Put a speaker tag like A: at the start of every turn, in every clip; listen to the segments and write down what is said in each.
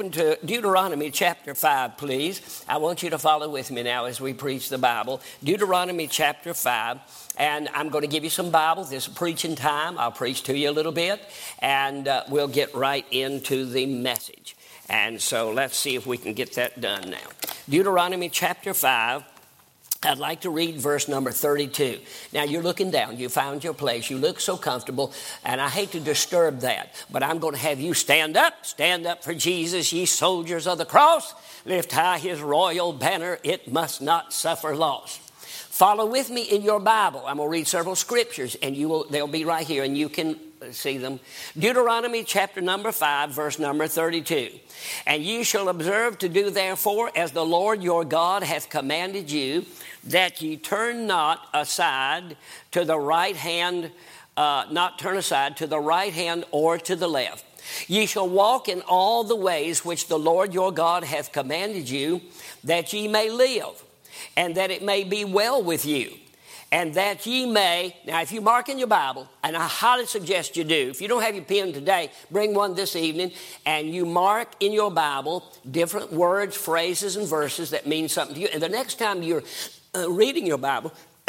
A: open to Deuteronomy chapter 5, please. I want you to follow with me now as we preach the Bible. Deuteronomy chapter 5. And I'm going to give you some Bible. This is preaching time. I'll preach to you a little bit, and uh, we'll get right into the message. And so let's see if we can get that done now. Deuteronomy chapter 5. I'd like to read verse number 32. Now you're looking down, you found your place, you look so comfortable, and I hate to disturb that, but I'm going to have you stand up, stand up for Jesus, ye soldiers of the cross, lift high his royal banner, it must not suffer loss. Follow with me in your Bible. I'm going to read several scriptures, and you will, they'll be right here, and you can see them. Deuteronomy chapter number 5, verse number 32. And ye shall observe to do therefore as the Lord your God hath commanded you, that ye turn not aside to the right hand, uh, not turn aside to the right hand or to the left. Ye shall walk in all the ways which the Lord your God hath commanded you, that ye may live, and that it may be well with you and that ye may. Now, if you mark in your Bible, and I highly suggest you do, if you don't have your pen today, bring one this evening, and you mark in your Bible different words, phrases, and verses that mean something to you. And the next time you're uh, reading your Bible,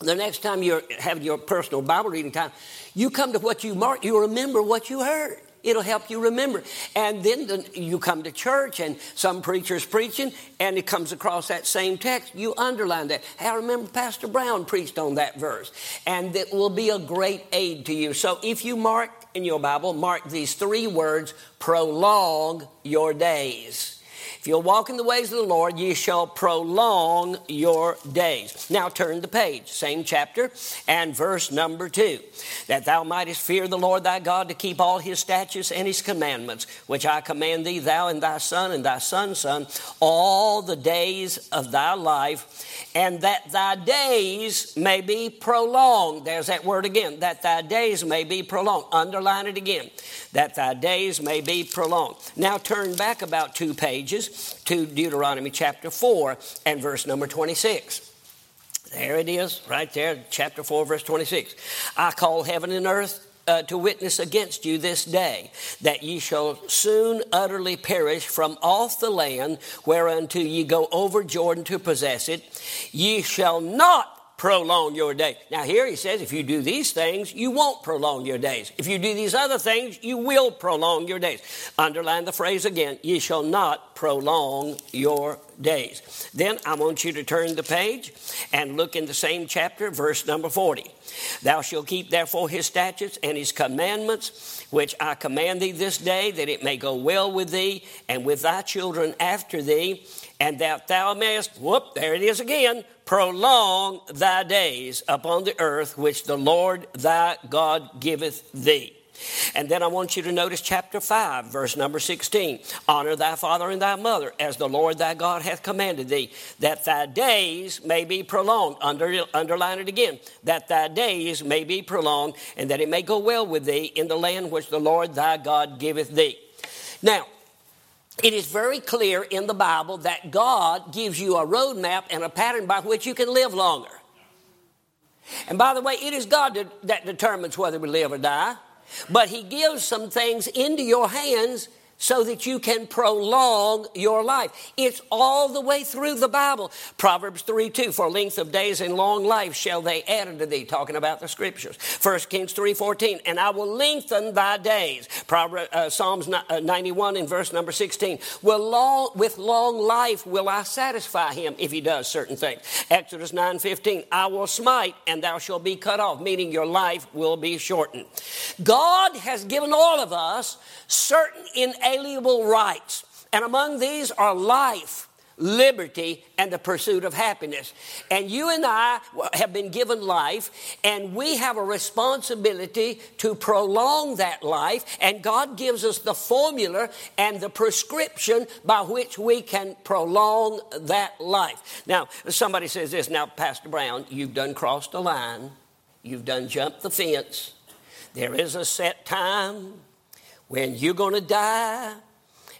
A: the next time you're having your personal Bible reading time, you come to what you mark, you remember what you heard. It'll help you remember. And then the, you come to church and some preacher's preaching and it comes across that same text. You underline that. Hey, I remember Pastor Brown preached on that verse. And it will be a great aid to you. So if you mark in your Bible, mark these three words prolong your days. If you'll walk in the ways of the Lord, ye shall prolong your days. Now turn the page, same chapter and verse number two. That thou mightest fear the Lord thy God to keep all his statutes and his commandments, which I command thee, thou and thy son and thy son's son, all the days of thy life, and that thy days may be prolonged. There's that word again, that thy days may be prolonged. Underline it again, that thy days may be prolonged. Now turn back about two pages to Deuteronomy chapter 4 and verse number 26. There it is, right there, chapter 4, verse 26. I call heaven and earth uh, to witness against you this day, that ye shall soon utterly perish from off the land whereunto ye go over Jordan to possess it. Ye shall not prolong your day. Now, here he says, if you do these things, you won't prolong your days. If you do these other things, you will prolong your days. Underline the phrase again, ye shall not prolong your days. Then I want you to turn the page and look in the same chapter, verse number 40. Thou shalt keep therefore his statutes and his commandments, which I command thee this day, that it may go well with thee and with thy children after thee, and that thou mayest, whoop, there it is again, prolong thy days upon the earth which the Lord thy God giveth thee. And then I want you to notice chapter 5, verse number 16. Honor thy father and thy mother, as the Lord thy God hath commanded thee, that thy days may be prolonged. Under, underline it again. That thy days may be prolonged, and that it may go well with thee in the land which the Lord thy God giveth thee. Now, it is very clear in the Bible that God gives you a roadmap and a pattern by which you can live longer. And by the way, it is God that determines whether we live or die. But He gives some things into your hands so that you can prolong your life. It's all the way through the Bible. Proverbs 3 2, for length of days and long life shall they add unto thee, talking about the scriptures. 1 Kings 3 14, and I will lengthen thy days. Proverbs, uh, Psalms uh, 91 in verse number 16, will long, with long life will I satisfy him if he does certain things. Exodus 9 15, I will smite and thou shalt be cut off, meaning your life will be shortened. God has given all of us certain inalienable rights, and among these are life, liberty, and the pursuit of happiness. And you and I have been given life, and we have a responsibility to prolong that life. And God gives us the formula and the prescription by which we can prolong that life. Now, somebody says this now, Pastor Brown, you've done crossed the line, you've done jumped the fence. There is a set time when you're going to die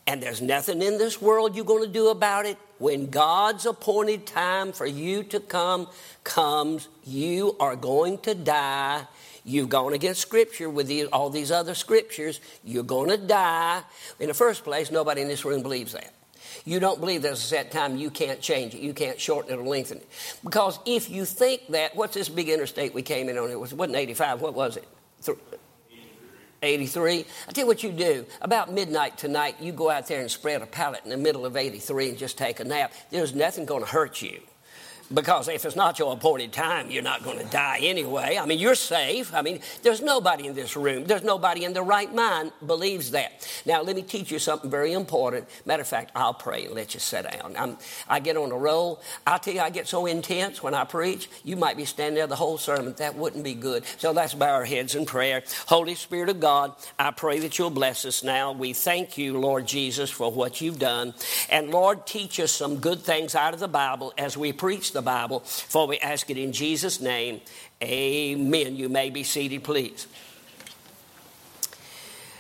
A: and there's nothing in this world you're going to do about it, when God's appointed time for you to come comes, you are going to die. You've gone against Scripture with all these other Scriptures. You're going to die. In the first place, nobody in this room believes that. You don't believe there's a set time, you can't change it. You can't shorten it or lengthen it. Because if you think that, what's this big interstate we came in on? It was, wasn't 85, what was it? 83. I tell you what you do. About midnight tonight, you go out there and spread a pallet in the middle of 83 and just take a nap. There's nothing going to hurt you because if it's not your appointed time, you're not going to die anyway. I mean, you're safe. I mean, there's nobody in this room, there's nobody in the right mind believes that. Now, let me teach you something very important. Matter of fact, I'll pray and let you sit down. I'm, I get on a roll. I tell you, I get so intense when I preach, you might be standing there the whole sermon. That wouldn't be good. So let's bow our heads in prayer. Holy Spirit of God, I pray that you'll bless us now. We thank you, Lord Jesus, for what you've done. And Lord, teach us some good things out of the Bible as we preach the Bible, for we ask it in Jesus' name. Amen. You may be seated, please.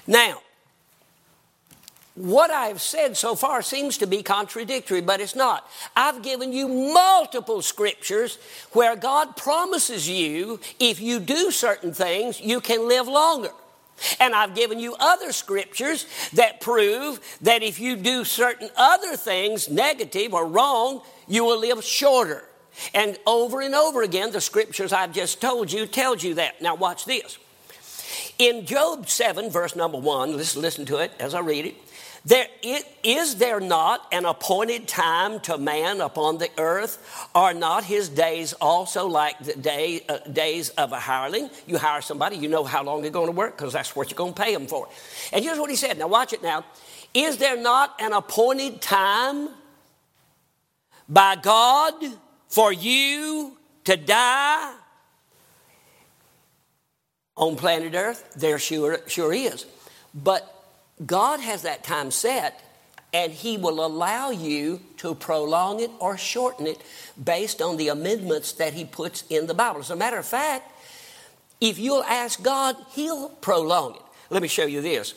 A: Now, what I've said so far seems to be contradictory, but it's not. I've given you multiple scriptures where God promises you if you do certain things, you can live longer. And I've given you other scriptures that prove that if you do certain other things, negative or wrong, you will live shorter. And over and over again, the scriptures I've just told you tells you that. Now watch this. In Job 7, verse number 1, listen, listen to it as I read it. There, it, is there not an appointed time to man upon the earth? Are not his days also like the day, uh, days of a hireling? You hire somebody, you know how long they're going to work because that's what you're going to pay them for. And here's what he said. Now, watch it now. Is there not an appointed time by God for you to die on planet Earth? There sure, sure is. But God has that time set, and He will allow you to prolong it or shorten it based on the amendments that He puts in the Bible. As a matter of fact, if you'll ask God, He'll prolong it. Let me show you this.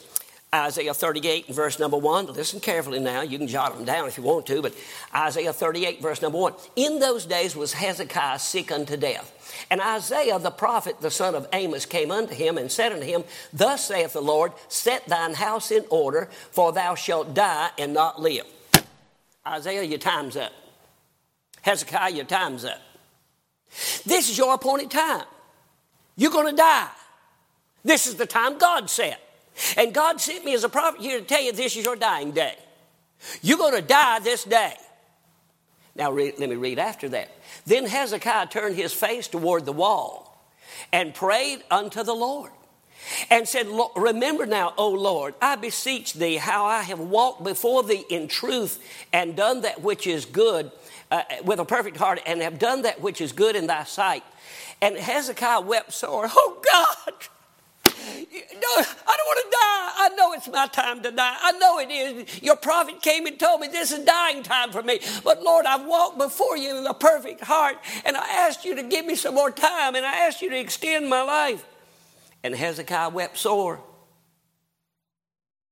A: Isaiah 38, and verse number 1. Listen carefully now. You can jot them down if you want to, but Isaiah 38, verse number 1. In those days was Hezekiah sick unto death. And Isaiah the prophet, the son of Amos, came unto him and said unto him, Thus saith the Lord, Set thine house in order, for thou shalt die and not live. Isaiah, your time's up. Hezekiah, your time's up. This is your appointed time. You're going to die. This is the time God set. And God sent me as a prophet here to tell you this is your dying day. You're going to die this day. Now, let me read after that. Then Hezekiah turned his face toward the wall and prayed unto the Lord and said, Remember now, O Lord, I beseech thee how I have walked before thee in truth and done that which is good uh, with a perfect heart and have done that which is good in thy sight. And Hezekiah wept sore, Oh God! No, I don't want to die. I know it's my time to die. I know it is. Your prophet came and told me this is dying time for me. But Lord, I've walked before you in a perfect heart, and I asked you to give me some more time, and I asked you to extend my life. And Hezekiah wept sore.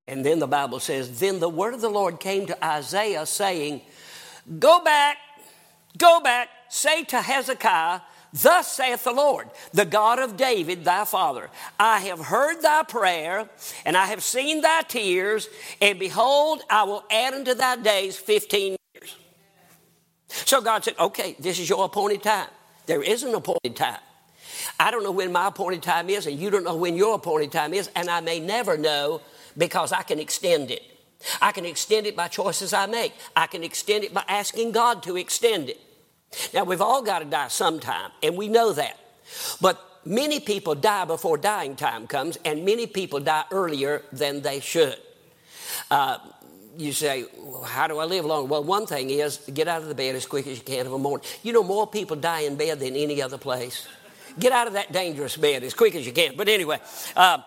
A: And then the Bible says, Then the word of the Lord came to Isaiah, saying, Go back, go back, say to Hezekiah, Thus saith the Lord, the God of David, thy father I have heard thy prayer, and I have seen thy tears, and behold, I will add unto thy days 15 years. So God said, Okay, this is your appointed time. There is an appointed time. I don't know when my appointed time is, and you don't know when your appointed time is, and I may never know because I can extend it. I can extend it by choices I make. I can extend it by asking God to extend it. Now, we've all got to die sometime, and we know that. But many people die before dying time comes, and many people die earlier than they should. Uh, you say, How do I live long? Well, one thing is get out of the bed as quick as you can in the morning. You know, more people die in bed than any other place. Get out of that dangerous bed as quick as you can. But anyway, uh,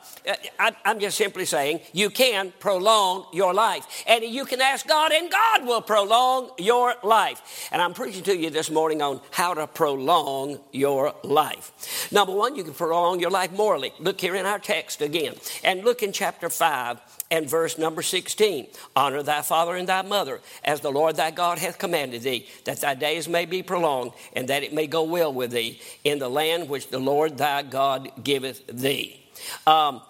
A: I, I'm just simply saying you can prolong your life. And you can ask God, and God will prolong your life. And I'm preaching to you this morning on how to prolong your life. Number one, you can prolong your life morally. Look here in our text again. And look in chapter 5 and verse number 16 honor thy father and thy mother as the lord thy god hath commanded thee that thy days may be prolonged and that it may go well with thee in the land which the lord thy god giveth thee. Um,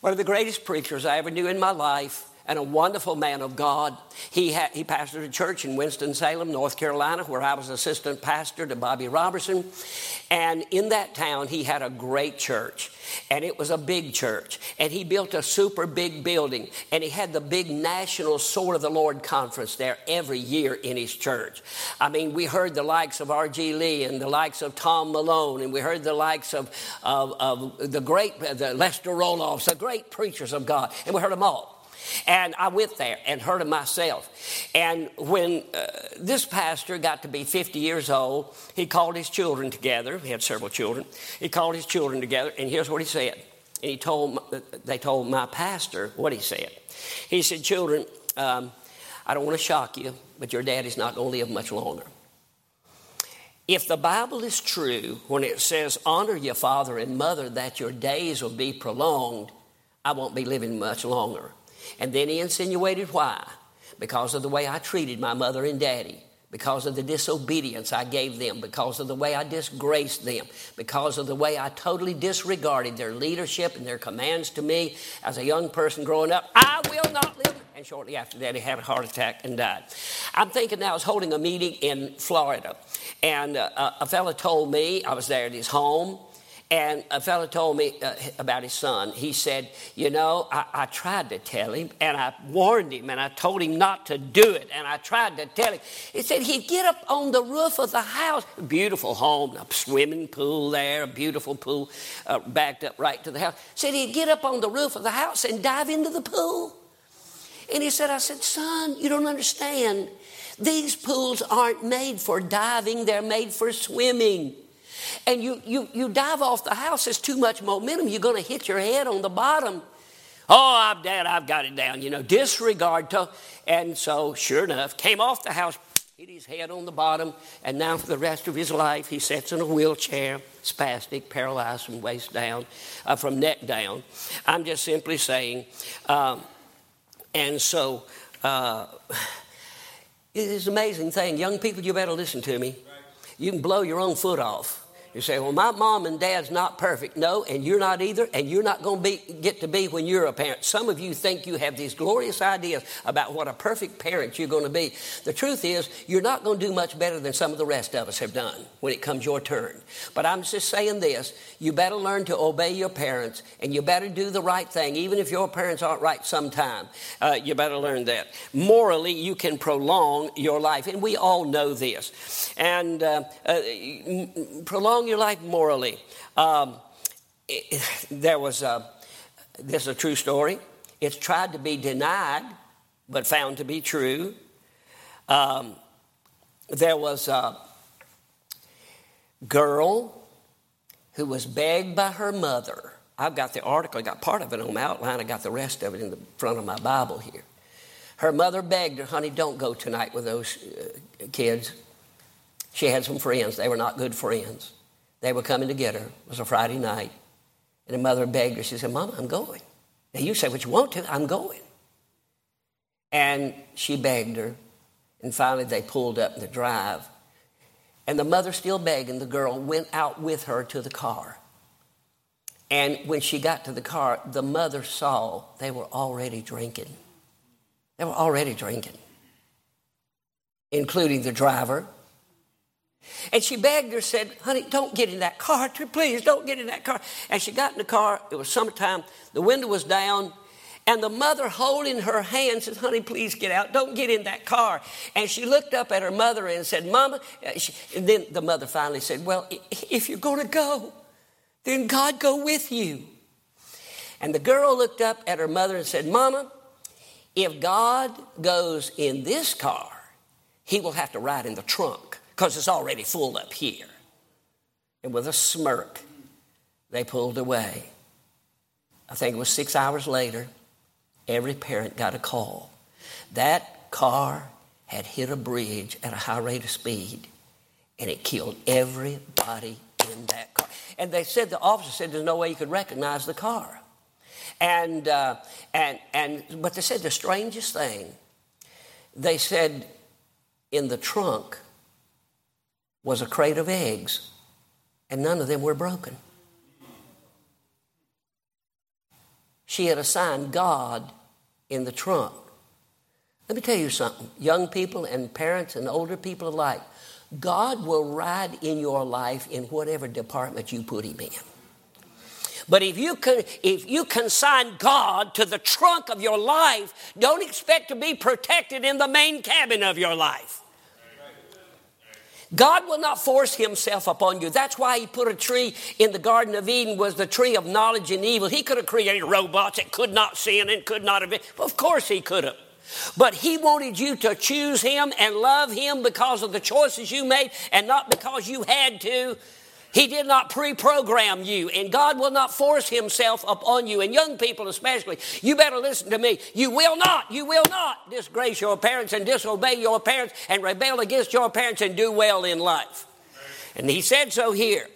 A: one of the greatest preachers i ever knew in my life and a wonderful man of God. He, ha- he pastored a church in Winston-Salem, North Carolina, where I was assistant pastor to Bobby Robertson. And in that town, he had a great church. And it was a big church. And he built a super big building. And he had the big national Sword of the Lord conference there every year in his church. I mean, we heard the likes of R.G. Lee and the likes of Tom Malone. And we heard the likes of, of, of the great the Lester Roloffs, the great preachers of God. And we heard them all. And I went there and heard it myself. And when uh, this pastor got to be 50 years old, he called his children together. He had several children. He called his children together, and here's what he said. And he told, they told my pastor what he said. He said, Children, um, I don't want to shock you, but your daddy's not going to live much longer. If the Bible is true when it says, honor your father and mother that your days will be prolonged, I won't be living much longer. And then he insinuated why? Because of the way I treated my mother and daddy, because of the disobedience I gave them, because of the way I disgraced them, because of the way I totally disregarded their leadership and their commands to me as a young person growing up. I will not live. And shortly after that, he had a heart attack and died. I'm thinking now, I was holding a meeting in Florida, and uh, a fellow told me, I was there at his home, and a fellow told me uh, about his son. He said, You know, I, I, tried to tell him, and I warned him, and I told him not to do it, and I tried to tell him. He said he'd get up on the roof of the house. Beautiful home, a swimming pool there, a beautiful pool uh, backed up right to the house. Said he'd get up on the roof of the house and dive into the pool. And he said, I said, Son, you don't understand. These pools aren't made for diving, they're made for swimming and you, you, you dive off the house, it's too much momentum. You're going to hit your head on the bottom. Oh, I'm dead. I've got it down. You know, disregard. To, and so, sure enough, came off the house, hit his head on the bottom, and now for the rest of his life, he sits in a wheelchair, spastic, paralyzed from waist down, uh, from neck down. I'm just simply saying, um, and so uh, it is an amazing thing. Young people, you better listen to me. You can blow your own foot off. You say, well, my mom and dad's not perfect. No, and you're not either, and you're not going to get to be when you're a parent. Some of you think you have these glorious ideas about what a perfect parent you're going to be. The truth is, you're not going to do much better than some of the rest of us have done when it comes your turn. But I'm just saying this you better learn to obey your parents, and you better do the right thing, even if your parents aren't right sometime. Uh, you better learn that. Morally, you can prolong your life, and we all know this. And uh, uh, prolong your life morally. Um, it, there was a, this is a true story. It's tried to be denied, but found to be true. Um, there was a girl who was begged by her mother. I've got the article, I got part of it on my outline, I got the rest of it in the front of my Bible here. Her mother begged her, honey, don't go tonight with those uh, kids. She had some friends, they were not good friends. They were coming to get her. It was a Friday night. And the mother begged her. She said, Mama, I'm going. Now you say what you want to, I'm going. And she begged her. And finally they pulled up in the drive. And the mother, still begging, the girl went out with her to the car. And when she got to the car, the mother saw they were already drinking. They were already drinking, including the driver and she begged her, said, Honey, don't get in that car. Please don't get in that car. And she got in the car. It was summertime. The window was down. And the mother holding her hand said, Honey, please get out. Don't get in that car. And she looked up at her mother and said, Mama. Uh, and then the mother finally said, Well, if you're going to go, then God go with you. And the girl looked up at her mother and said, Mama, if God goes in this car, he will have to ride in the trunk because it's already full up here. And with a smirk, they pulled away. I think it was six hours later, every parent got a call. That car had hit a bridge at a high rate of speed, and it killed everybody in that car. And they said, the officer said, there's no way you could recognize the car. And, uh, and, and, but they said the strangest thing. They said in the trunk was a crate of eggs, and none of them were broken. She had assigned God in the trunk. Let me tell you something, young people and parents and older people alike. God will ride in your life in whatever department you put him in. But if you can, if you consign God to the trunk of your life, don't expect to be protected in the main cabin of your life. God will not force himself upon you. That's why he put a tree in the Garden of Eden was the tree of knowledge and evil. He could have created robots that could not sin and could not have been. Of course he could have. But he wanted you to choose him and love him because of the choices you made and not because you had to. He did not pre program you, and God will not force Himself upon you. And young people, especially, you better listen to me. You will not, you will not disgrace your parents and disobey your parents and rebel against your parents and do well in life. And He said so here.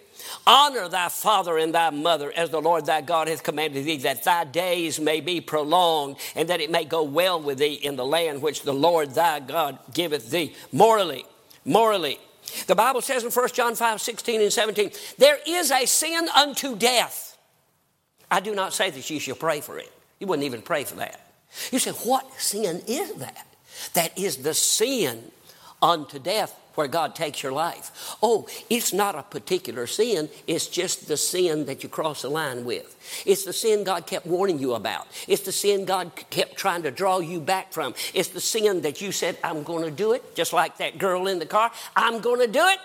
A: Honor thy father and thy mother as the Lord thy God hath commanded thee, that thy days may be prolonged, and that it may go well with thee in the land which the Lord thy God giveth thee. Morally, morally, the Bible says in 1 John 5 16 and 17, there is a sin unto death. I do not say that you shall pray for it. You wouldn't even pray for that. You say, what sin is that? That is the sin unto death where God takes your life. Oh, it's not a particular sin, it's just the sin that you cross the line with. It's the sin God kept warning you about. It's the sin God kept trying to draw you back from. It's the sin that you said, I'm going to do it, just like that girl in the car. I'm going to do it.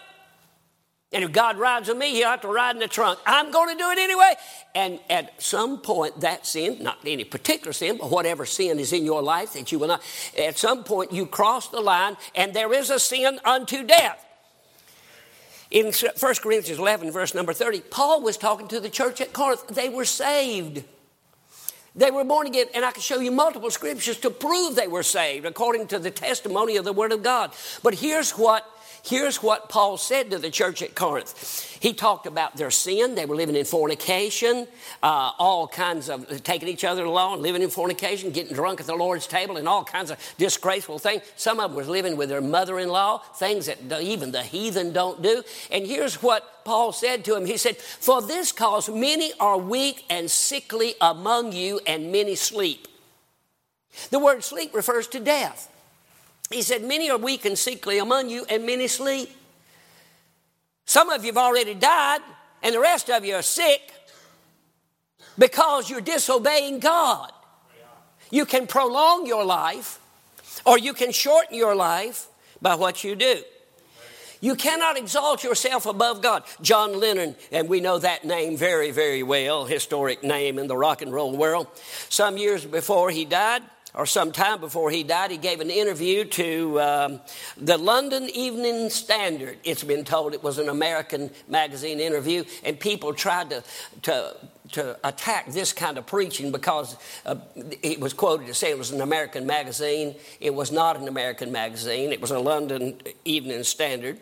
A: And if God rides with me, he'll have to ride in the trunk. I'm going to do it anyway. And at some point, that sin, not any particular sin, but whatever sin is in your life that you will not, at some point you cross the line and there is a sin unto death. In 1 Corinthians 11, verse number 30, Paul was talking to the church at Corinth. They were saved. They were born again, and I can show you multiple scriptures to prove they were saved according to the testimony of the Word of God. But here's what Here's what Paul said to the church at Corinth. He talked about their sin. They were living in fornication, uh, all kinds of taking each other along, living in fornication, getting drunk at the Lord's table, and all kinds of disgraceful things. Some of them was living with their mother in law, things that even the heathen don't do. And here's what Paul said to him He said, For this cause many are weak and sickly among you, and many sleep. The word sleep refers to death. He said, Many are weak and sickly among you, and many sleep. Some of you have already died, and the rest of you are sick because you're disobeying God. You can prolong your life, or you can shorten your life by what you do. You cannot exalt yourself above God. John Lennon, and we know that name very, very well, historic name in the rock and roll world. Some years before he died, or some time before he died, he gave an interview to um, the London Evening Standard. It's been told it was an American magazine interview, and people tried to, to, to attack this kind of preaching because uh, it was quoted to say it was an American magazine. It was not an American magazine, it was a London Evening Standard.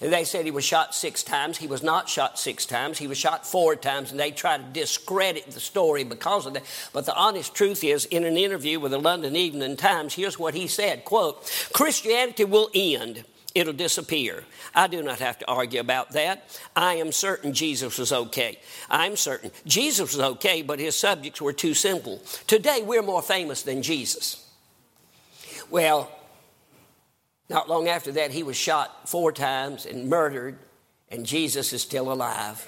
A: They said he was shot six times. He was not shot six times. He was shot four times, and they tried to discredit the story because of that. But the honest truth is, in an interview with the London Evening Times, here's what he said, quote, Christianity will end it'll disappear. I do not have to argue about that. I am certain Jesus was okay. I'm certain Jesus was okay, but his subjects were too simple. Today, we're more famous than Jesus. Well, not long after that, he was shot four times and murdered, and Jesus is still alive.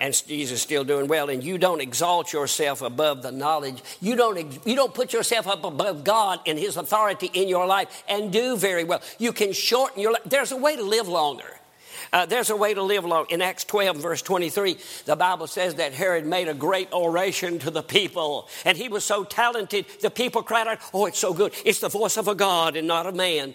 A: And Jesus is still doing well, and you don't exalt yourself above the knowledge. You don't, you don't put yourself up above God and His authority in your life and do very well. You can shorten your life. There's a way to live longer. Uh, there's a way to live long. In Acts 12, verse 23, the Bible says that Herod made a great oration to the people, and he was so talented, the people cried out, Oh, it's so good. It's the voice of a God and not a man.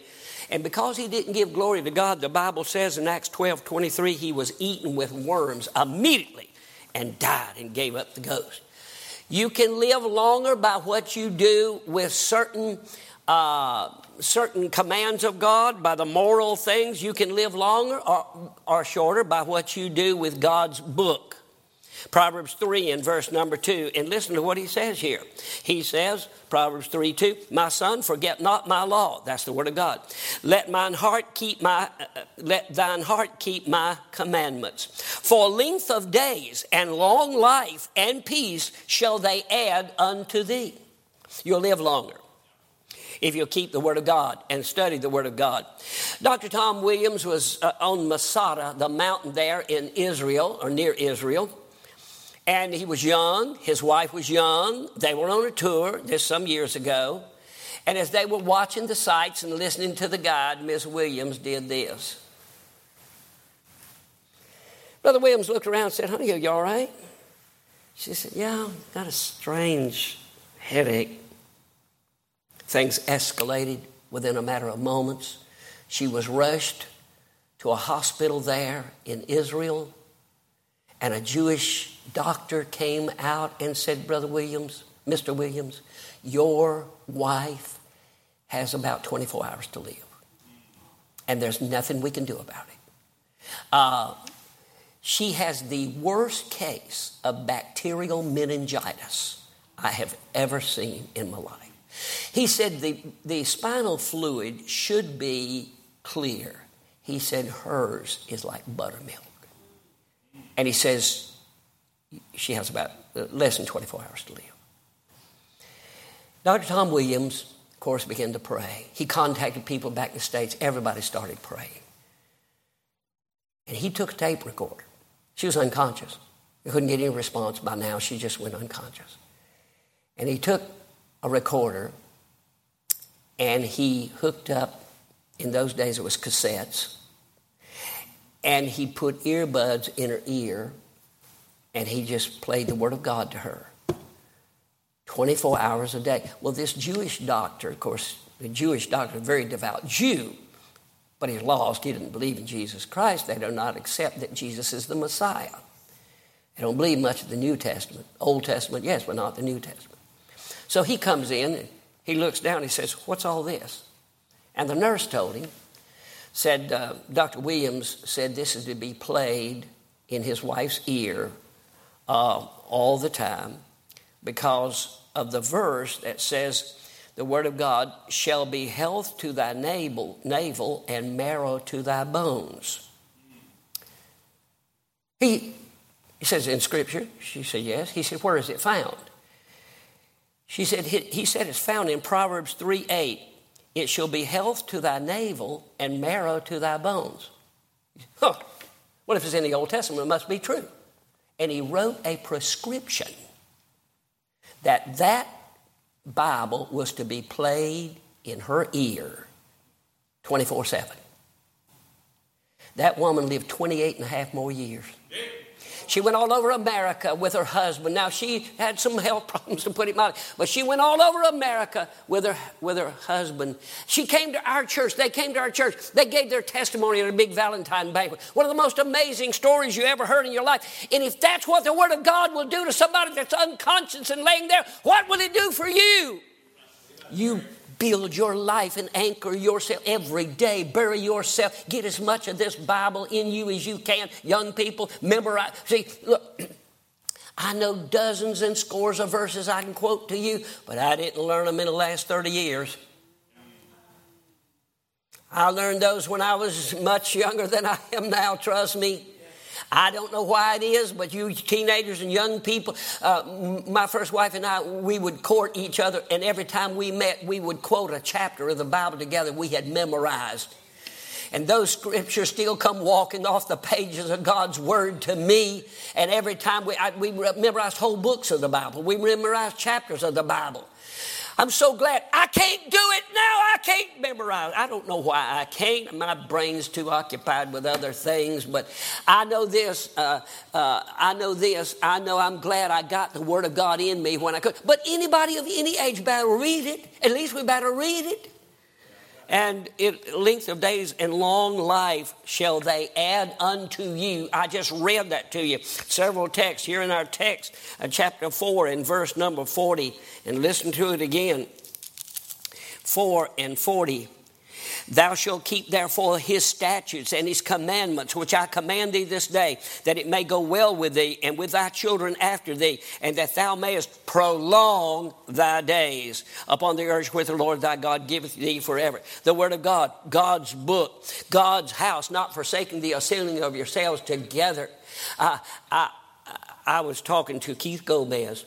A: And because he didn't give glory to God, the Bible says in Acts 12 23, he was eaten with worms immediately and died and gave up the ghost. You can live longer by what you do with certain, uh, certain commands of God, by the moral things. You can live longer or, or shorter by what you do with God's book. Proverbs 3 and verse number 2. And listen to what he says here. He says, Proverbs 3 2, My son, forget not my law. That's the word of God. Let mine heart keep my uh, uh, let thine heart keep my commandments. For length of days and long life and peace shall they add unto thee. You'll live longer if you'll keep the Word of God and study the Word of God. Dr. Tom Williams was uh, on Masada, the mountain there in Israel or near Israel. And he was young, his wife was young. They were on a tour this some years ago. And as they were watching the sights and listening to the guide, Miss Williams did this. Brother Williams looked around and said, Honey, are you all right? She said, Yeah, got a strange headache. Things escalated within a matter of moments. She was rushed to a hospital there in Israel, and a Jewish doctor came out and said, Brother Williams, Mr. Williams, your wife has about 24 hours to live. And there's nothing we can do about it. Uh, she has the worst case of bacterial meningitis I have ever seen in my life. He said the, the spinal fluid should be clear. He said hers is like buttermilk. And he says she has about uh, less than 24 hours to live. Dr. Tom Williams, of course, began to pray. He contacted people back in the States. Everybody started praying. And he took a tape recorder. She was unconscious. He couldn't get any response by now. She just went unconscious. And he took a recorder and he hooked up, in those days it was cassettes, and he put earbuds in her ear and he just played the Word of God to her 24 hours a day. Well, this Jewish doctor, of course, the Jewish doctor, very devout Jew, but he's lost. He didn't believe in Jesus Christ. They do not accept that Jesus is the Messiah. They don't believe much of the New Testament. Old Testament, yes, but not the New Testament. So he comes in, and he looks down, he says, What's all this? And the nurse told him, said, uh, Dr. Williams said this is to be played in his wife's ear uh, all the time because of the verse that says, the word of God shall be health to thy navel, navel and marrow to thy bones. He, he says in Scripture, she said yes. He said, where is it found? She said, he, he said it's found in Proverbs 3 8. It shall be health to thy navel and marrow to thy bones. Huh. Well, if it's in the Old Testament, it must be true and he wrote a prescription that that Bible was to be played in her ear 24 7. That woman lived 28 and a half more years. She went all over America with her husband. Now, she had some health problems to put it mildly, but she went all over America with her, with her husband. She came to our church. They came to our church. They gave their testimony at a big Valentine banquet. One of the most amazing stories you ever heard in your life. And if that's what the Word of God will do to somebody that's unconscious and laying there, what will it do for you? You build your life and anchor yourself every day. Bury yourself. Get as much of this Bible in you as you can. Young people, memorize. See, look. I know dozens and scores of verses I can quote to you, but I didn't learn them in the last 30 years. I learned those when I was much younger than I am now, trust me. I don't know why it is, but you teenagers and young people, uh, my first wife and I, we would court each other, and every time we met, we would quote a chapter of the Bible together we had memorized. And those scriptures still come walking off the pages of God's Word to me. And every time we, I, we memorized whole books of the Bible, we memorized chapters of the Bible. I'm so glad. I can't do it now. I can't memorize. I don't know why I can't. My brain's too occupied with other things. But I know this. Uh, uh, I know this. I know I'm glad I got the Word of God in me when I could. But anybody of any age better read it. At least we better read it and it, length of days and long life shall they add unto you. I just read that to you. Several texts here in our text, uh, chapter 4 and verse number 40, and listen to it again. 4 and 40. Thou shalt keep therefore his statutes and his commandments, which I command thee this day, that it may go well with thee and with thy children after thee, and that thou mayest prolong thy days upon the earth which the Lord thy God giveth thee forever. The word of God, God's book, God's house, not forsaking the assembling of yourselves together. Uh, I, I was talking to Keith Gomez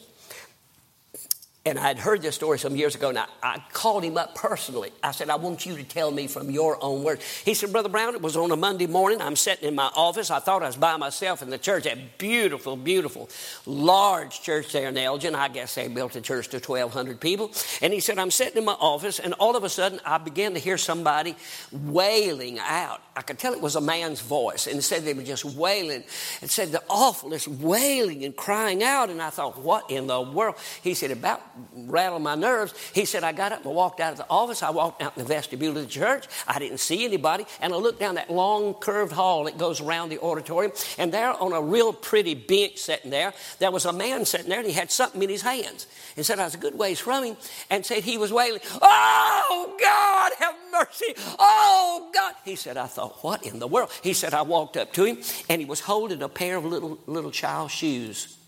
A: and I'd heard this story some years ago, and I, I, called him up personally. I said, I want you to tell me from your own words. He said, Brother Brown, it was on a Monday morning. I'm sitting in my office. I thought I was by myself in the church, that beautiful, beautiful, large church there in Elgin. I guess they built a church to 1,200 people. And he said, I'm sitting in my office, and all of a sudden, I began to hear somebody wailing out. I could tell it was a man's voice, and said they were just wailing. And said the awfulest wailing and crying out. And I thought, what in the world? He said, about rattled my nerves. He said, I got up and walked out of the office. I walked out in the vestibule of the church. I didn't see anybody. And I looked down that long curved hall that goes around the auditorium. And there on a real pretty bench sitting there, there was a man sitting there and he had something in his hands. And said I was a good ways from him and said he was wailing, Oh God, have mercy. Oh God. He said, I thought, what in the world? He said, I walked up to him and he was holding a pair of little little child shoes.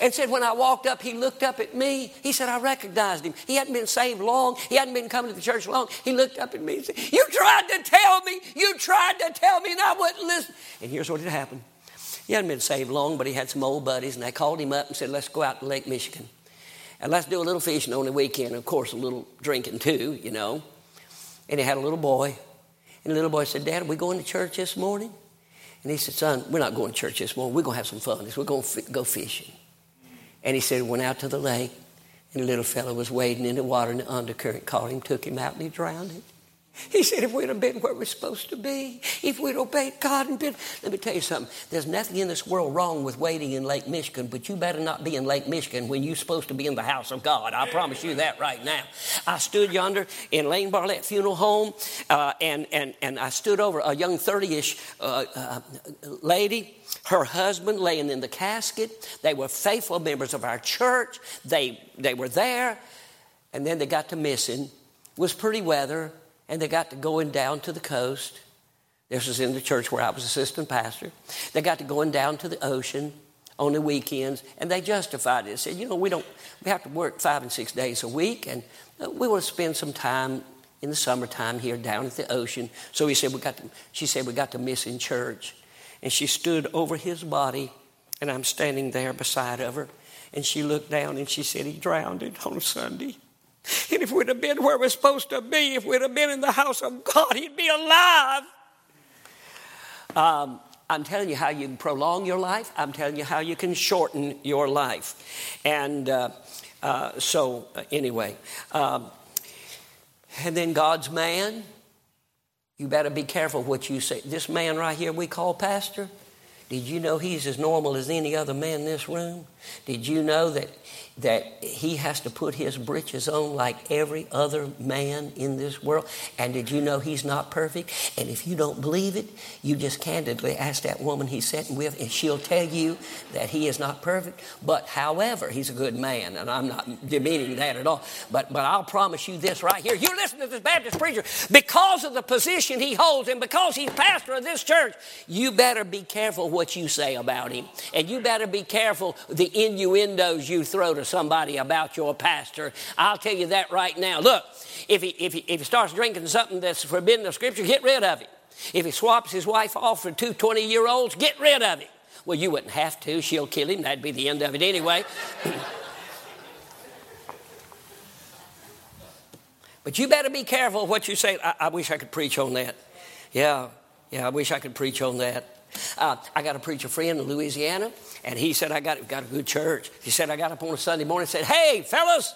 A: And said, when I walked up, he looked up at me. He said, I recognized him. He hadn't been saved long. He hadn't been coming to the church long. He looked up at me and said, You tried to tell me. You tried to tell me, and I wouldn't listen. And here's what had happened. He hadn't been saved long, but he had some old buddies, and they called him up and said, Let's go out to Lake Michigan. And let's do a little fishing on the weekend. Of course, a little drinking too, you know. And he had a little boy. And the little boy said, Dad, are we going to church this morning? And he said, Son, we're not going to church this morning. We're going to have some fun. We're going to go fishing. And he said, went out to the lake, and the little fellow was wading in the water, and the undercurrent caught him, took him out, and he drowned him. He said, if we'd have been where we're supposed to be, if we'd obeyed God and been. Let me tell you something. There's nothing in this world wrong with waiting in Lake Michigan, but you better not be in Lake Michigan when you're supposed to be in the house of God. I promise you that right now. I stood yonder in Lane Barlett Funeral Home, uh, and, and, and I stood over a young 30 ish uh, uh, lady her husband laying in the casket. They were faithful members of our church. They, they were there. And then they got to missing. It was pretty weather and they got to going down to the coast. This was in the church where I was assistant pastor. They got to going down to the ocean on the weekends, and they justified it. They said, you know, we don't, we have to work five and six days a week, and uh, we want to spend some time in the summertime here down at the ocean. So he said, we got to, she said, we got to miss in church. And she stood over his body, and I'm standing there beside of her. And she looked down and she said, he drowned it on Sunday. And if we'd have been where we're supposed to be, if we'd have been in the house of God, he'd be alive. Um, I'm telling you how you can prolong your life. I'm telling you how you can shorten your life. And uh, uh, so, uh, anyway, um, and then God's man, you better be careful what you say. This man right here we call pastor, did you know he's as normal as any other man in this room? Did you know that that he has to put his britches on like every other man in this world. And did you know he's not perfect? And if you don't believe it, you just candidly ask that woman he's sitting with, and she'll tell you that he is not perfect. But however, he's a good man, and I'm not demeaning that at all. But but I'll promise you this right here. You listen to this Baptist preacher, because of the position he holds, and because he's pastor of this church, you better be careful what you say about him. And you better be careful the innuendos you throw to somebody about your pastor. I'll tell you that right now. Look, if he, if he, if he starts drinking something that's forbidden of Scripture, get rid of him. If he swaps his wife off for two 20 year olds, get rid of him. Well, you wouldn't have to. She'll kill him. That'd be the end of it anyway. but you better be careful what you say. I, I, wish I could preach on that. Yeah, yeah, I wish I could preach on that. Uh, I got a preacher friend in Louisiana. And he said, I got, got a good church. He said, I got up on a Sunday morning and said, Hey, fellas,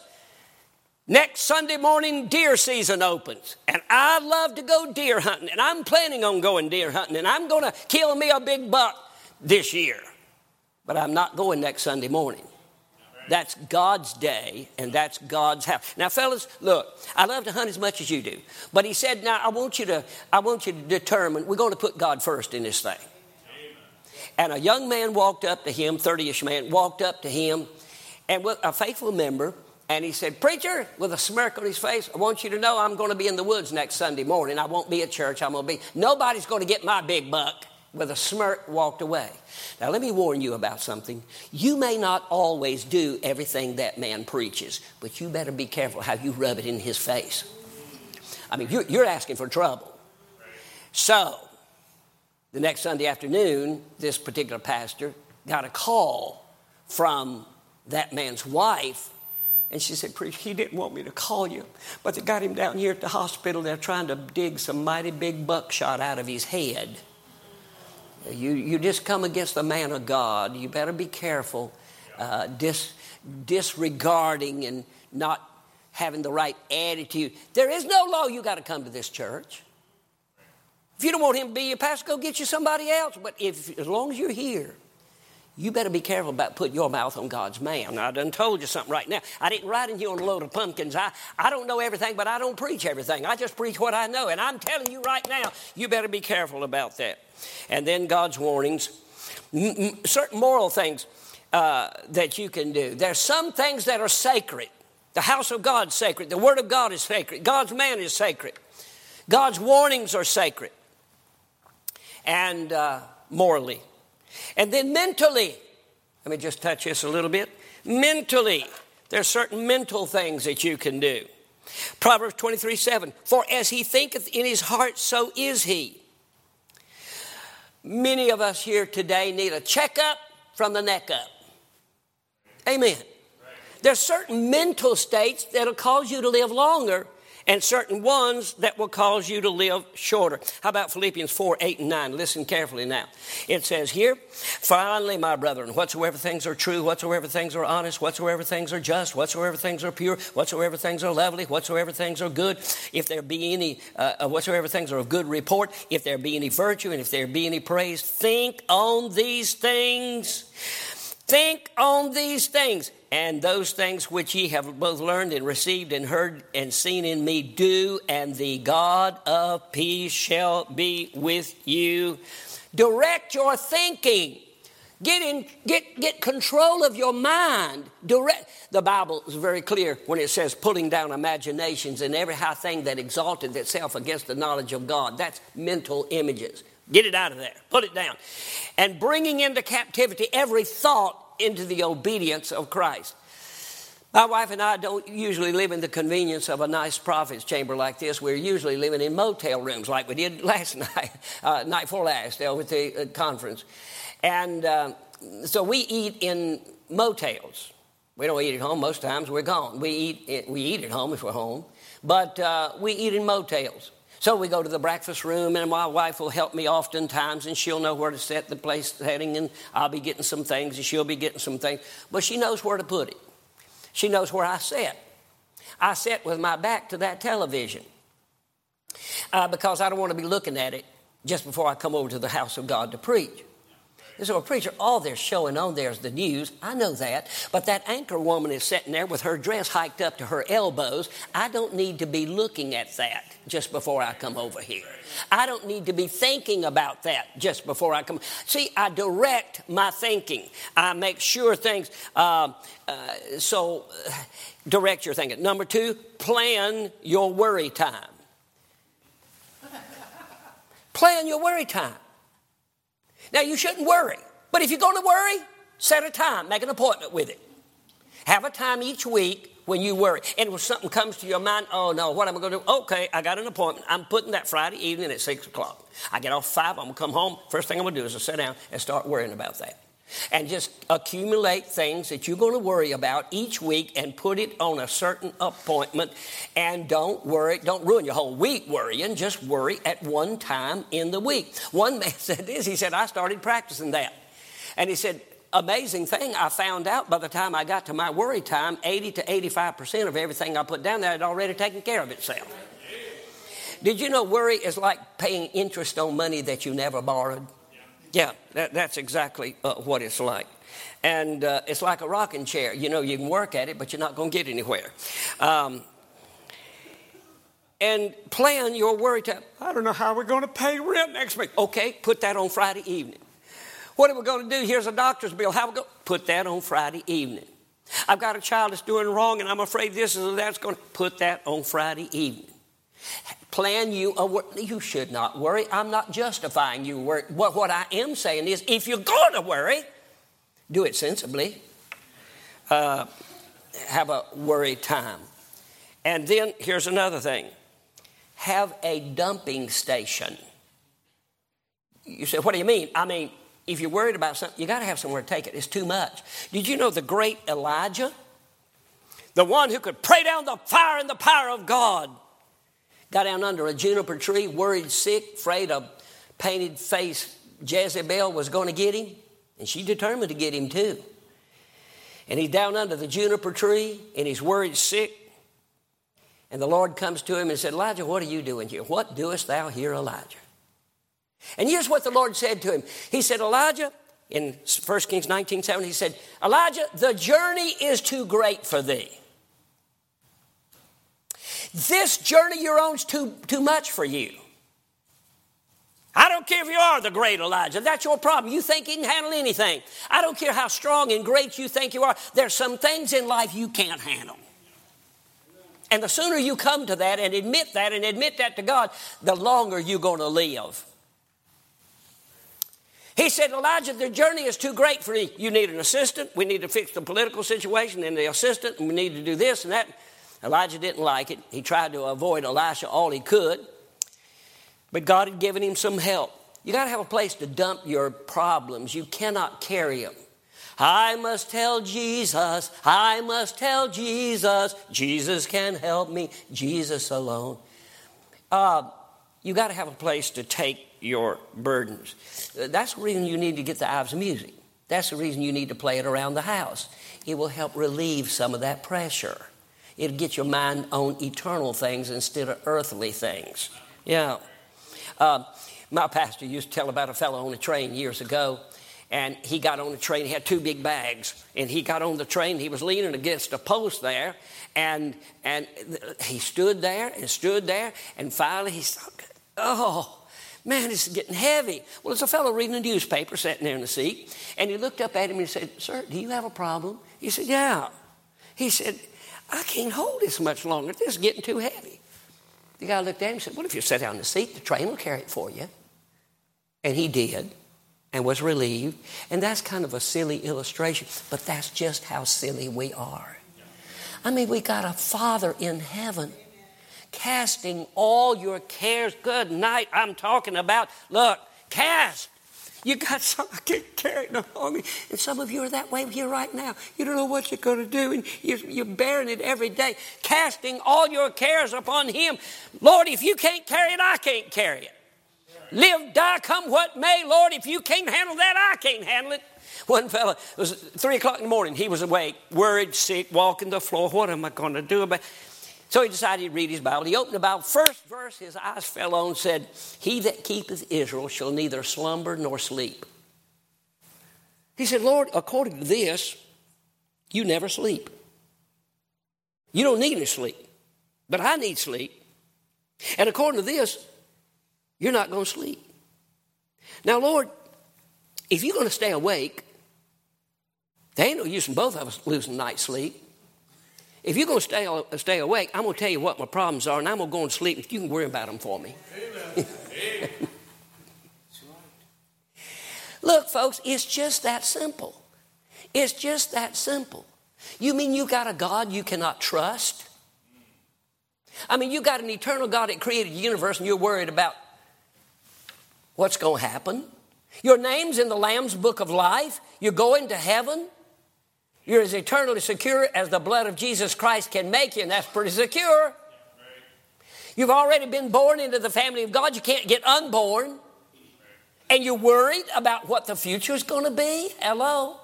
A: next Sunday morning deer season opens. And I love to go deer hunting. And I'm planning on going deer hunting. And I'm going to kill me a big buck this year. But I'm not going next Sunday morning. That's God's day and that's God's house. Now, fellas, look, I love to hunt as much as you do. But he said, now I want you to, I want you to determine, we're going to put God first in this thing. And a young man walked up to him, 30 ish man, walked up to him, and a faithful member And he said, Preacher, with a smirk on his face, I want you to know I'm going to be in the woods next Sunday morning. I won't be at church. I'm going to be, nobody's going to get my big buck. With a smirk, walked away. Now, let me warn you about something. You may not always do everything that man preaches, but you better be careful how you rub it in his face. I mean, you're, you're asking for trouble. So, the next Sunday afternoon, this particular pastor got a call from that man's wife and she said, Preacher, he didn't want me to call you, but they got him down here at the hospital. They're trying to dig some mighty big buckshot out of his head. You, you just come against the man of God. You better be careful, uh, dis, disregarding and not having the right attitude. There is no law you got to come to this church. If you don't want him to be your pastor, go get you somebody else. But if, as long as you're here, you better be careful about putting your mouth on God's man. Now, I done told you something right now. I didn't write in here on a load of pumpkins. I, I don't know everything, but I don't preach everything. I just preach what I know. And I'm telling you right now, you better be careful about that. And then God's warnings, m- m- certain moral things uh, that you can do. There's some things that are sacred. The house of God's sacred. The Word of God is sacred. God's man is sacred. God's warnings are sacred. And uh, morally. And then mentally, let me just touch this a little bit. Mentally, there are certain mental things that you can do. Proverbs 23 7 For as he thinketh in his heart, so is he. Many of us here today need a checkup from the neck up. Amen. There's certain mental states that'll cause you to live longer and certain ones that will cause you to live shorter. How about Philippians 4 8 and 9? Listen carefully now. It says here, Finally, my brethren, whatsoever things are true, whatsoever things are honest, whatsoever things are just, whatsoever things are pure, whatsoever things are lovely, whatsoever things are good, if there be any, uh, uh whatsoever things are of good report, if there be any virtue, and if there be any praise, think on these things. Think on these things, and those things which ye have both learned and received and heard and seen in me, do, and the God of peace shall be with you. Direct your thinking. Get in, get, get control of your mind. Direct. The Bible is very clear when it says pulling down imaginations and every high thing that exalted itself against the knowledge of God. That's mental images. Get it out of there. Put it down. And bringing into captivity every thought into the obedience of Christ. My wife and I don't usually live in the convenience of a nice prophet's chamber like this. We're usually living in motel rooms like we did last night, uh, night before last, uh, with the uh, conference. And uh, so we eat in motels. We don't eat at home. Most times we're gone. We eat, we eat at home if we're home, but uh, we eat in motels. So we go to the breakfast room, and my wife will help me oftentimes, and she'll know where to set the place setting, and I'll be getting some things, and she'll be getting some things. But she knows where to put it. She knows where I sit. I sit with my back to that television uh, because I don't want to be looking at it just before I come over to the house of God to preach. So, a preacher, all they're showing on there is the news. I know that. But that anchor woman is sitting there with her dress hiked up to her elbows. I don't need to be looking at that just before I come over here. I don't need to be thinking about that just before I come. See, I direct my thinking. I make sure things. Uh, uh, so, uh, direct your thinking. Number two, plan your worry time. plan your worry time. Now, you shouldn't worry, but if you're going to worry, set a time, make an appointment with it. Have a time each week when you worry. And when something comes to your mind, oh no, what am I going to do? Okay, I got an appointment. I'm putting that Friday evening at 6 o'clock. I get off 5, I'm going to come home. First thing I'm going to do is to sit down and start worrying about that and just accumulate things that you're going to worry about each week and put it on a certain appointment. And don't worry don't ruin your whole week worrying just worry at one time in the week. One man said this he said i started practicing that. And he said amazing thing i found out by the time i got to my worry time 80 to 85% of everything i put down there had already taken care of itself. Did you know worry is like paying interest on money that you never borrowed yeah, that, that's exactly uh, what it's like. And uh, it's like a rocking chair. You know, you can work at it, but you're not going to get anywhere. Um, and plan your worry time. I don't know how we're going to pay rent next week. Okay, put that on Friday evening. What are we going to do? Here's a doctor's bill. How we go? Put that on Friday evening. I've got a child that's doing wrong and I'm afraid this is that's going to put that on Friday evening. Plan you a work. you should not worry. I'm not justifying you worry. What, what I am saying is if you're going to worry, do it sensibly. Uh, have a worry time. And then here's another thing have a dumping station. You say, what do you mean? I mean, if you're worried about something, you got to have somewhere to take it. It's too much. Did you know the great Elijah, the one who could pray down the fire and the power of God, got down under a juniper tree, worried, sick, afraid a painted face Jezebel was going to get him, and she determined to get him too. And he's down under the juniper tree, and he's worried, sick. And the Lord comes to him and said, Elijah, what are you doing here? What doest thou here, Elijah? And here's what the Lord said to him. He said, Elijah, in 1 Kings 19 7, he said, Elijah, the journey is too great for thee. This journey you're is too, too much for you. I don't care if you are the great Elijah. That's your problem. You think you can handle anything. I don't care how strong and great you think you are. There's some things in life you can't handle. And the sooner you come to that and admit that and admit that to God, the longer you're going to live. He said, Elijah, the journey is too great for you. You need an assistant. We need to fix the political situation and the assistant, and we need to do this and that. Elijah didn't like it. He tried to avoid Elisha all he could. But God had given him some help. You got to have a place to dump your problems. You cannot carry them. I must tell Jesus, I must tell Jesus, Jesus can help me, Jesus alone. Uh, you got to have a place to take your burdens. That's the reason you need to get the Ives music. That's the reason you need to play it around the house. It will help relieve some of that pressure. It'll get your mind on eternal things instead of earthly things. Yeah. Uh, my pastor used to tell about a fellow on a train years ago, and he got on the train. He had two big bags, and he got on the train. He was leaning against a post there, and and he stood there and stood there, and finally he said, "Oh." Man, is getting heavy. Well, there's a fellow reading a newspaper sitting there in the seat, and he looked up at him and he said, Sir, do you have a problem? He said, Yeah. He said, I can't hold this much longer. This is getting too heavy. The guy looked at him and said, Well, if you sit down in the seat, the train will carry it for you. And he did and was relieved. And that's kind of a silly illustration, but that's just how silly we are. I mean, we got a Father in heaven casting all your cares. Good night, I'm talking about. Look, cast. You got something I can't carry it on me. And some of you are that way here right now. You don't know what you're going to do, and you're, you're bearing it every day, casting all your cares upon Him. Lord, if you can't carry it, I can't carry it. Live, die, come what may, Lord. If you can't handle that, I can't handle it. One fellow, it was three o'clock in the morning. He was awake, worried, sick, walking the floor. What am I going to do about? So he decided to read his Bible. He opened the Bible. First verse his eyes fell on said, He that keepeth Israel shall neither slumber nor sleep. He said, Lord, according to this, you never sleep. You don't need any sleep, but I need sleep. And according to this, you're not going to sleep. Now, Lord, if you're going to stay awake, there ain't no use in both of us losing night's sleep. If you're going to stay, uh, stay awake, I'm going to tell you what my problems are, and I'm going to go and sleep if you can worry about them for me. Look, folks, it's just that simple. It's just that simple. You mean you got a God you cannot trust? I mean, you got an eternal God that created the universe and you're worried about what's going to happen? Your name's in the Lamb's book of life. You're going to heaven. You're as eternally secure as the blood of Jesus Christ can make you, and that's pretty secure. You've already been born into the family of God. You can't get unborn. And you're worried about what the future is going to be? Hello?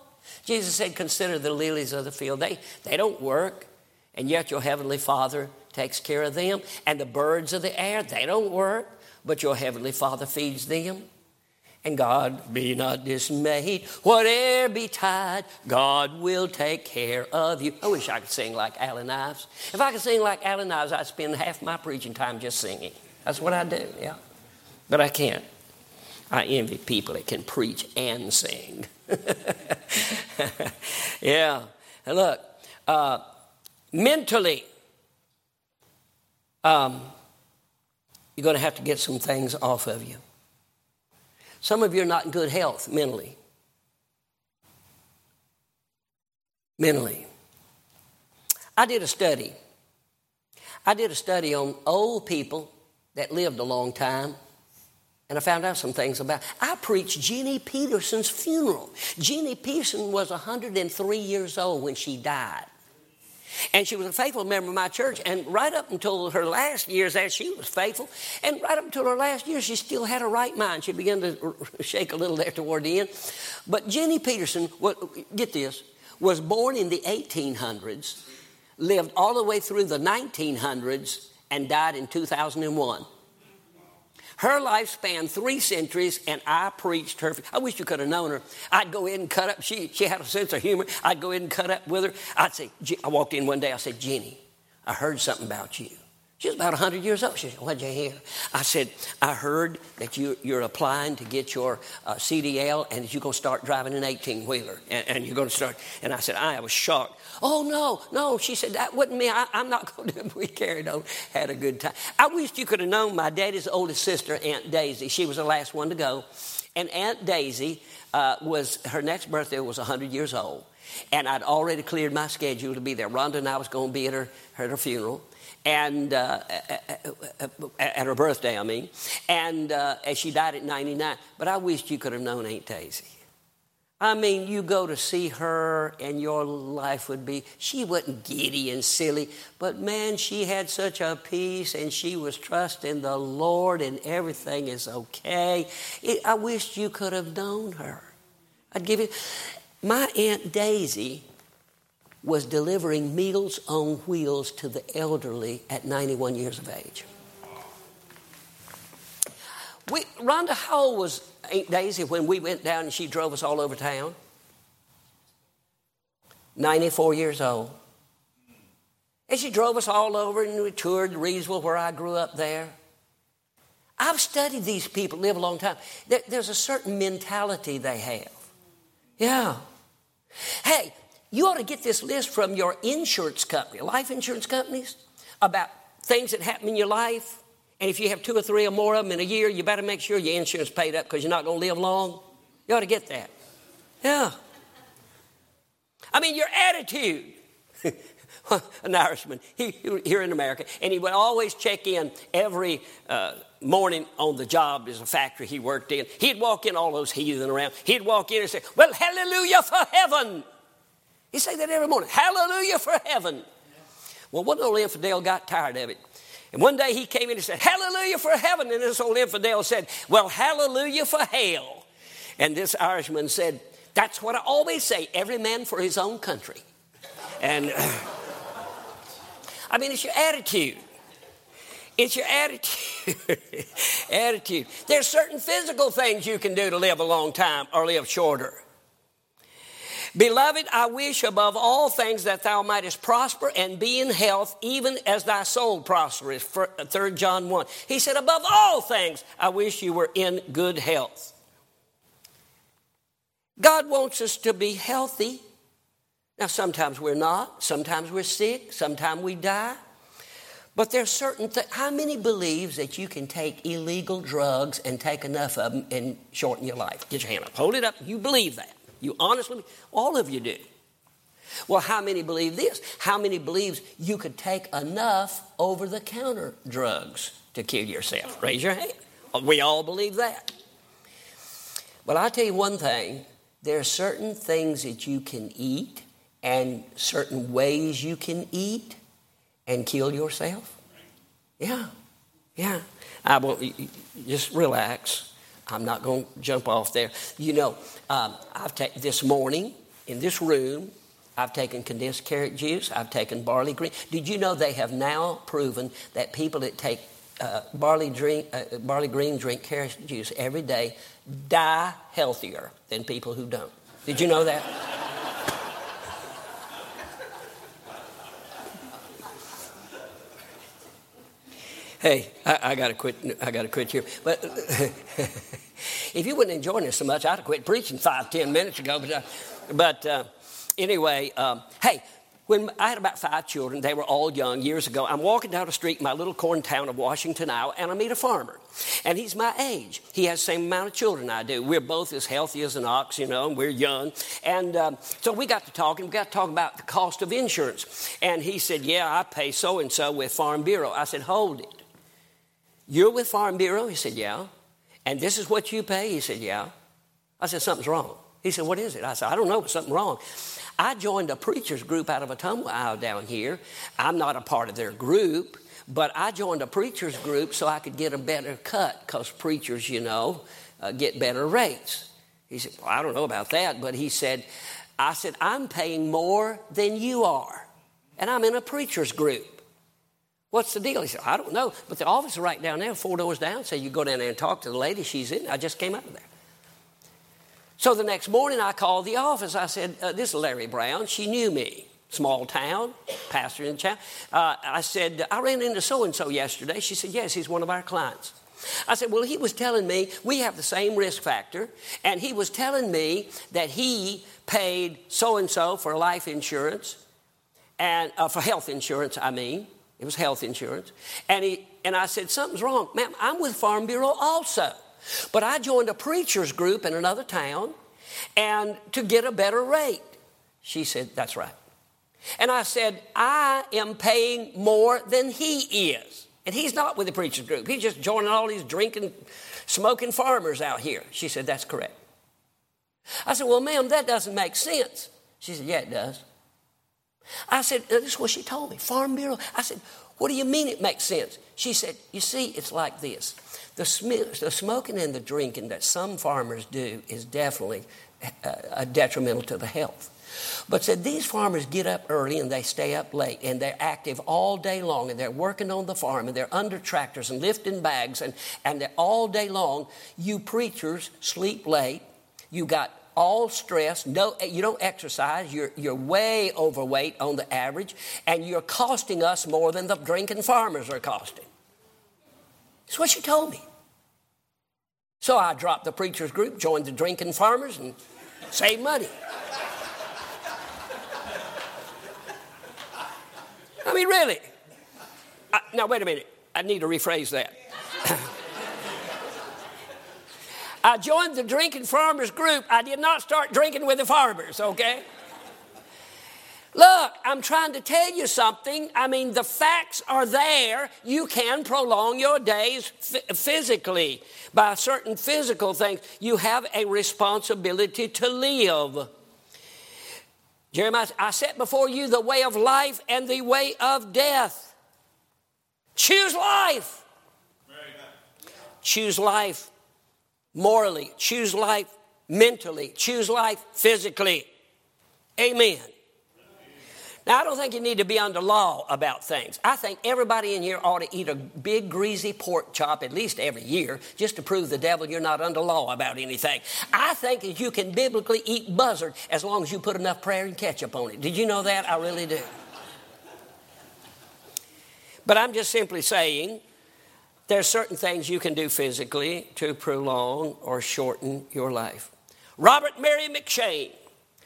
A: Jesus said, Consider the lilies of the field. They, they don't work, and yet your heavenly Father takes care of them. And the birds of the air, they don't work, but your heavenly Father feeds them. And God be not dismayed, whatever betide, God will take care of you. I wish I could sing like Alan Ives. If I could sing like Alan Ives, I'd spend half my preaching time just singing. That's what I do, yeah. But I can't. I envy people that can preach and sing. yeah. And look, Uh, mentally, um, you're going to have to get some things off of you. Some of you are not in good health mentally. Mentally. I did a study. I did a study on old people that lived a long time and I found out some things about. I preached Jenny Peterson's funeral. Jenny Peterson was 103 years old when she died. And she was a faithful member of my church. And right up until her last years, as she was faithful, and right up until her last year, she still had a right mind. She began to shake a little there toward the end. But Jenny Peterson, get this, was born in the 1800s, lived all the way through the 1900s, and died in 2001. Her life spanned three centuries, and I preached her. I wish you could have known her. I'd go in and cut up. She, she had a sense of humor. I'd go in and cut up with her. I'd say, I walked in one day, I said, Jenny, I heard something about you. She was about 100 years old. She said, What'd you hear? I said, I heard that you, you're applying to get your uh, CDL and that you're going to start driving an 18 wheeler. And, and, you're going to start. And I said, I was shocked. Oh, no, no. She said, That wasn't me. I, am not going to. We carried on, had a good time. I wished you could have known my daddy's oldest sister, Aunt Daisy. She was the last one to go. And Aunt Daisy uh, was, her next birthday was 100 years old. And I'd already cleared my schedule to be there. Rhonda and I was going to be at her, at her funeral and uh, at her birthday, I mean, and uh, she died at 99. But I wished you could have known Aunt Daisy. I mean, you go to see her, and your life would be. She wasn't giddy and silly, but man, she had such a peace, and she was trusting the Lord, and everything is okay. It, I wished you could have known her. I'd give you. My Aunt Daisy was delivering Meals on Wheels to the elderly at 91 years of age. We, Rhonda, how old was Aunt Daisy when we went down and she drove us all over town? 94 years old. And she drove us all over and we toured Reidsville where I grew up there. I've studied these people, live a long time. there's a certain mentality they have. Yeah. Hey, you ought to get this list from your insurance company, life insurance companies, about things that happen in your life. And if you have two or three or more of them in a year, you better make sure your insurance paid up because you're not going to live long. You ought to get that. Yeah. I mean, your attitude. An Irishman he, here in America, and he would always check in every uh, morning on the job as a factory he worked in. He'd walk in all those heathen around. He'd walk in and say, Well, hallelujah for heaven. He'd say that every morning. Hallelujah for heaven. Well, one old infidel got tired of it. And one day he came in and said, Hallelujah for heaven. And this old infidel said, Well, hallelujah for hell. And this Irishman said, That's what I always say every man for his own country. And I mean, it's your attitude. It's your attitude. attitude. There's certain physical things you can do to live a long time or live shorter. Beloved, I wish above all things that thou mightest prosper and be in health, even as thy soul prospereth. Uh, 3 John 1. He said, Above all things, I wish you were in good health. God wants us to be healthy. Now, sometimes we're not, sometimes we're sick, sometimes we die. But there's certain things. How many believes that you can take illegal drugs and take enough of them and shorten your life? Get your hand up. Hold it up. You believe that. You honestly, all of you do. Well, how many believe this? How many believes you could take enough over the counter drugs to kill yourself? Raise your hand. We all believe that. Well, I'll tell you one thing there are certain things that you can eat and certain ways you can eat and kill yourself. Yeah, yeah. I will just relax. I'm not going to jump off there. You know, um, I've taken this morning in this room, I've taken condensed carrot juice, I've taken barley green. Did you know they have now proven that people that take uh, barley, drink, uh, barley green drink carrot juice every day die healthier than people who don't? Did you know that? Hey, I, I got to quit. I got to quit here. But if you wouldn't enjoy this so much, I'd have quit preaching five, ten minutes ago. But, uh, but uh, anyway, um, hey, when I had about five children, they were all young years ago. I'm walking down the street in my little corn town of Washington, Iowa, and I meet a farmer. And he's my age. He has the same amount of children I do. We're both as healthy as an ox, you know, and we're young. And um, so we got to talking. We got to talk about the cost of insurance. And he said, Yeah, I pay so and so with Farm Bureau. I said, Hold it. You're with Farm Bureau? He said, Yeah. And this is what you pay? He said, Yeah. I said, Something's wrong. He said, What is it? I said, I don't know, but something wrong. I joined a preacher's group out of Ottumwa, Iowa, down here. I'm not a part of their group, but I joined a preacher's group so I could get a better cut because preachers, you know, uh, get better rates. He said, Well, I don't know about that, but he said, I said, I'm paying more than you are, and I'm in a preacher's group. What's the deal? He said, I don't know. But the office right down there, four doors down. So you go down there and talk to the lady. She's in. I just came out of there. So the next morning, I called the office. I said, uh, This is Larry Brown. She knew me. Small town, pastor in the town. Uh, I said, I ran into so and so yesterday. She said, Yes, he's one of our clients. I said, Well, he was telling me we have the same risk factor, and he was telling me that he paid so and so for life insurance and uh, for health insurance, I mean. It was health insurance. And, he, and I said, Something's wrong. Ma'am, I'm with Farm Bureau also. But I joined a preacher's group in another town and to get a better rate. She said, That's right. And I said, I am paying more than he is. And he's not with the preacher's group. He's just joining all these drinking, smoking farmers out here. She said, That's correct. I said, Well, ma'am, that doesn't make sense. She said, Yeah, it does. I said, This is what she told me Farm Bureau. I said, What do you mean it makes sense? She said, You see, it's like this. The, sm- the smoking and the drinking that some farmers do is definitely uh, detrimental to the health. But said these farmers get up early and they stay up late and they're active all day long and they're working on the farm and they're under tractors and lifting bags and, and they're all day long. You preachers sleep late. You got all stress. No, you don't exercise. You're, you're way overweight on the average and you're costing us more than the drinking farmers are costing. That's what she told me. So I dropped the preacher's group, joined the drinking farmers, and saved money. I mean, really. I, now, wait a minute. I need to rephrase that. I joined the drinking farmers group. I did not start drinking with the farmers, okay? Look, I'm trying to tell you something. I mean, the facts are there. You can prolong your days physically by certain physical things. You have a responsibility to live. Jeremiah, I set before you the way of life and the way of death. Choose life. Choose life morally. Choose life mentally. Choose life physically. Amen. Now, I don't think you need to be under law about things. I think everybody in here ought to eat a big, greasy pork chop at least every year just to prove the devil you're not under law about anything. I think that you can biblically eat buzzard as long as you put enough prayer and ketchup on it. Did you know that? I really do. But I'm just simply saying there's certain things you can do physically to prolong or shorten your life. Robert Murray McCheyne,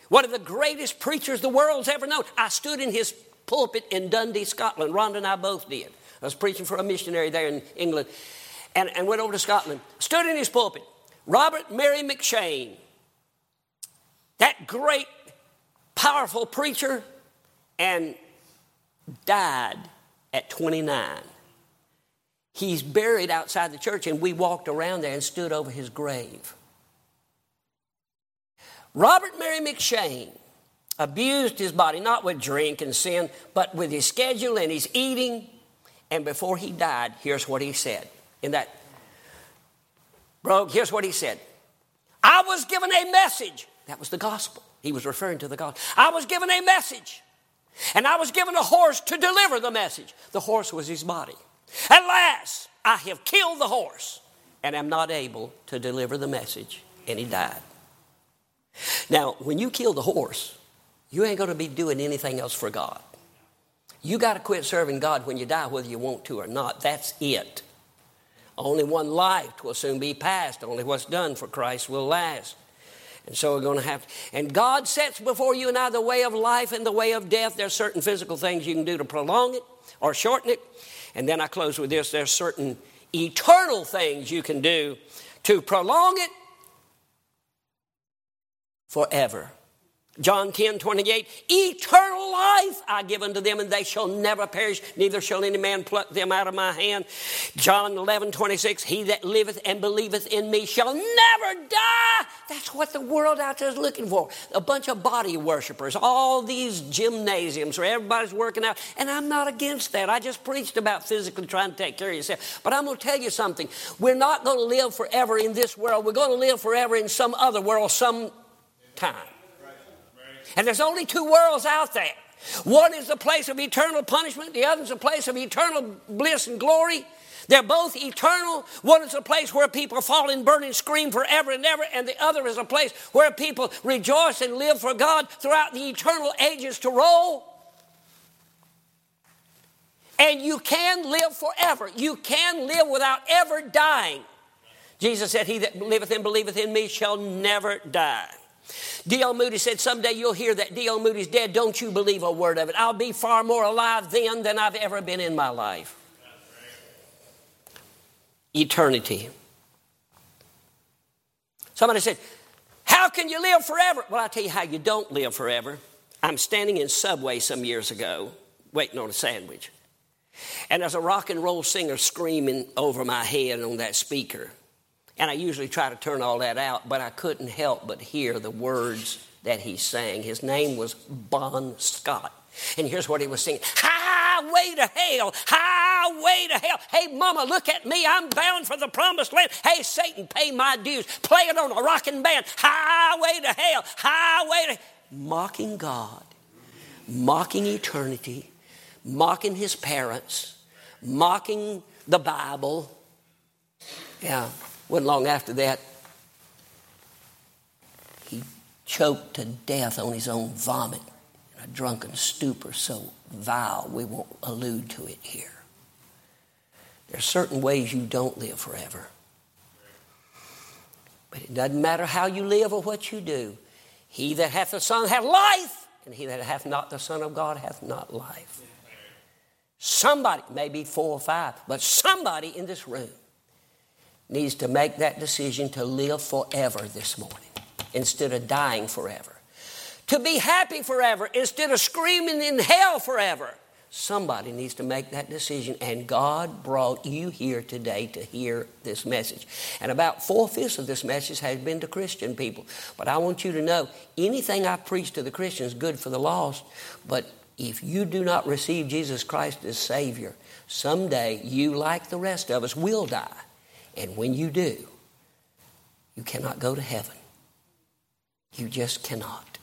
A: one of the greatest preachers the world's ever known. I stood in his pulpit in Dundee, Scotland. Rhonda and I both did. I was preaching for a missionary there in England and, and went over to Scotland. Stood in his pulpit. Robert Murray McCheyne, that great, powerful preacher, and died at 29. He's buried outside the church, and we walked around there and stood over his grave. Robert Murray McCheyne abused his body, not with drink and sin, but with his schedule and his eating. And before he died, here's what he said. In that, bro, here's what he said I was given a message. That was the gospel. He was referring to the gospel. I was given a message, and I was given a horse to deliver the message. The horse was his body. At last, I have killed the horse and am not able to deliver the message. And he died. Now, when you kill the horse, you ain't going to be doing anything else for God. You got to quit serving God when you die, whether you want to or not. That's it. Only one life will soon be passed. Only what's done for Christ will last. And so we're going to have, and God sets before you and I the way of life and the way of death. There's certain physical things you can do to prolong it or shorten it. And then I close with this there's certain eternal things you can do to prolong it forever. John 10 28, eternal life I give unto them, and they shall never perish, neither shall any man pluck them out of my hand. John 11 26, he that liveth and believeth in me shall never die. That's what the world out there is looking for. A bunch of body worshipers, all these gymnasiums where everybody's working out, and I'm not against that. I just preached about physically trying to take care of yourself. But I'm going to tell you something. We're not going to live forever in this world, we're going to live forever in some other world some time. And there's only two worlds out there. One is the place of eternal punishment, the other is a place of eternal bliss and glory. They're both eternal. One is a place where people fall and burn and scream forever and ever, and the other is a place where people rejoice and live for God throughout the eternal ages to roll. And you can live forever. You can live without ever dying. Jesus said, He that liveth and believeth in me shall never die. D.L. Moody said, Someday you'll hear that D.L. Moody's dead. Don't you believe a word of it. I'll be far more alive then than I've ever been in my life. Eternity. Somebody said, How can you live forever? Well, I'll tell you how you don't live forever. I'm standing in Subway some years ago, waiting on a sandwich. And there's a rock and roll singer screaming over my head on that speaker. And I usually try to turn all that out, but I couldn't help but hear the words that he sang. His name was Bon Scott. And here's what he was singing Highway to hell, highway to hell. Hey, mama, look at me. I'm bound for the promised land. Hey, Satan, pay my dues. Play it on a rocking band. Highway to hell, highway to. Mocking God, mocking eternity, mocking his parents, mocking the Bible. Yeah. Wasn't long after that, he choked to death on his own vomit in a drunken stupor so vile we won't allude to it here. There are certain ways you don't live forever. But it doesn't matter how you live or what you do. He that hath the Son hath life, and he that hath not the Son of God hath not life. Somebody, maybe four or five, but somebody in this room needs to make that decision to live forever this morning instead of dying forever. To be happy forever instead of screaming in hell forever. Somebody needs to make that decision, and God brought you here today to hear this message. And about four fifths of this message has been to Christian people. But I want you to know anything I preach to the Christians is good for the lost. But if you do not receive Jesus Christ as Savior, someday you, like the rest of us, will die. And when you do, you cannot go to heaven. You just cannot.